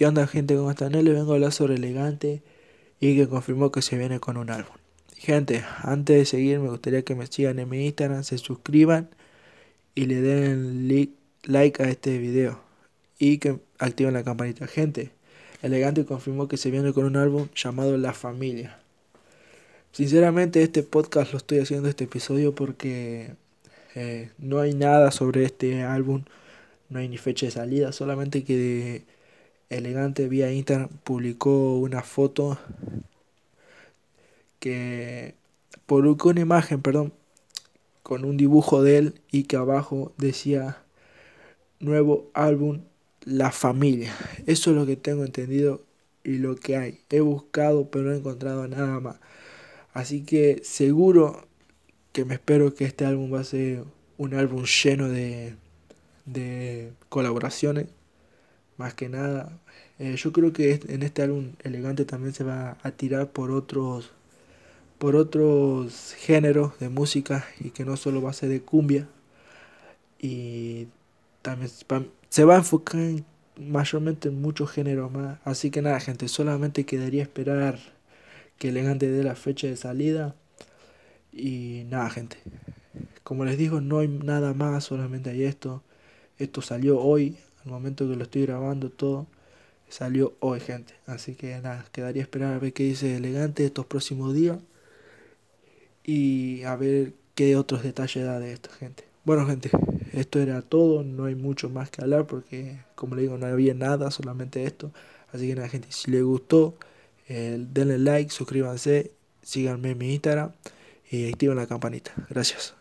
¿Qué onda gente? ¿Cómo están? Hoy les vengo a hablar sobre Elegante y que confirmó que se viene con un álbum. Gente, antes de seguir me gustaría que me sigan en mi Instagram, se suscriban y le den like a este video y que activen la campanita. Gente, Elegante confirmó que se viene con un álbum llamado La Familia. Sinceramente este podcast lo estoy haciendo este episodio porque eh, no hay nada sobre este álbum, no hay ni fecha de salida, solamente que Elegante vía Instagram publicó una foto que publicó una imagen, perdón, con un dibujo de él y que abajo decía nuevo álbum La Familia. Eso es lo que tengo entendido y lo que hay. He buscado pero no he encontrado nada más. Así que seguro que me espero que este álbum va a ser un álbum lleno de, de colaboraciones más que nada. Eh, yo creo que en este álbum elegante también se va a tirar por otros por otros géneros de música y que no solo va a ser de cumbia. Y también se va a enfocar mayormente en muchos géneros más. Así que nada gente solamente quedaría esperar que elegante dé la fecha de salida. Y nada gente. Como les digo no hay nada más solamente hay esto. Esto salió hoy momento que lo estoy grabando todo, salió hoy, gente. Así que nada, quedaría esperar a ver qué dice Elegante estos próximos días y a ver qué otros detalles da de esto, gente. Bueno, gente, esto era todo, no hay mucho más que hablar porque, como le digo, no había nada, solamente esto. Así que nada, gente, si les gustó, eh, denle like, suscríbanse, síganme en mi Instagram y activen la campanita. Gracias.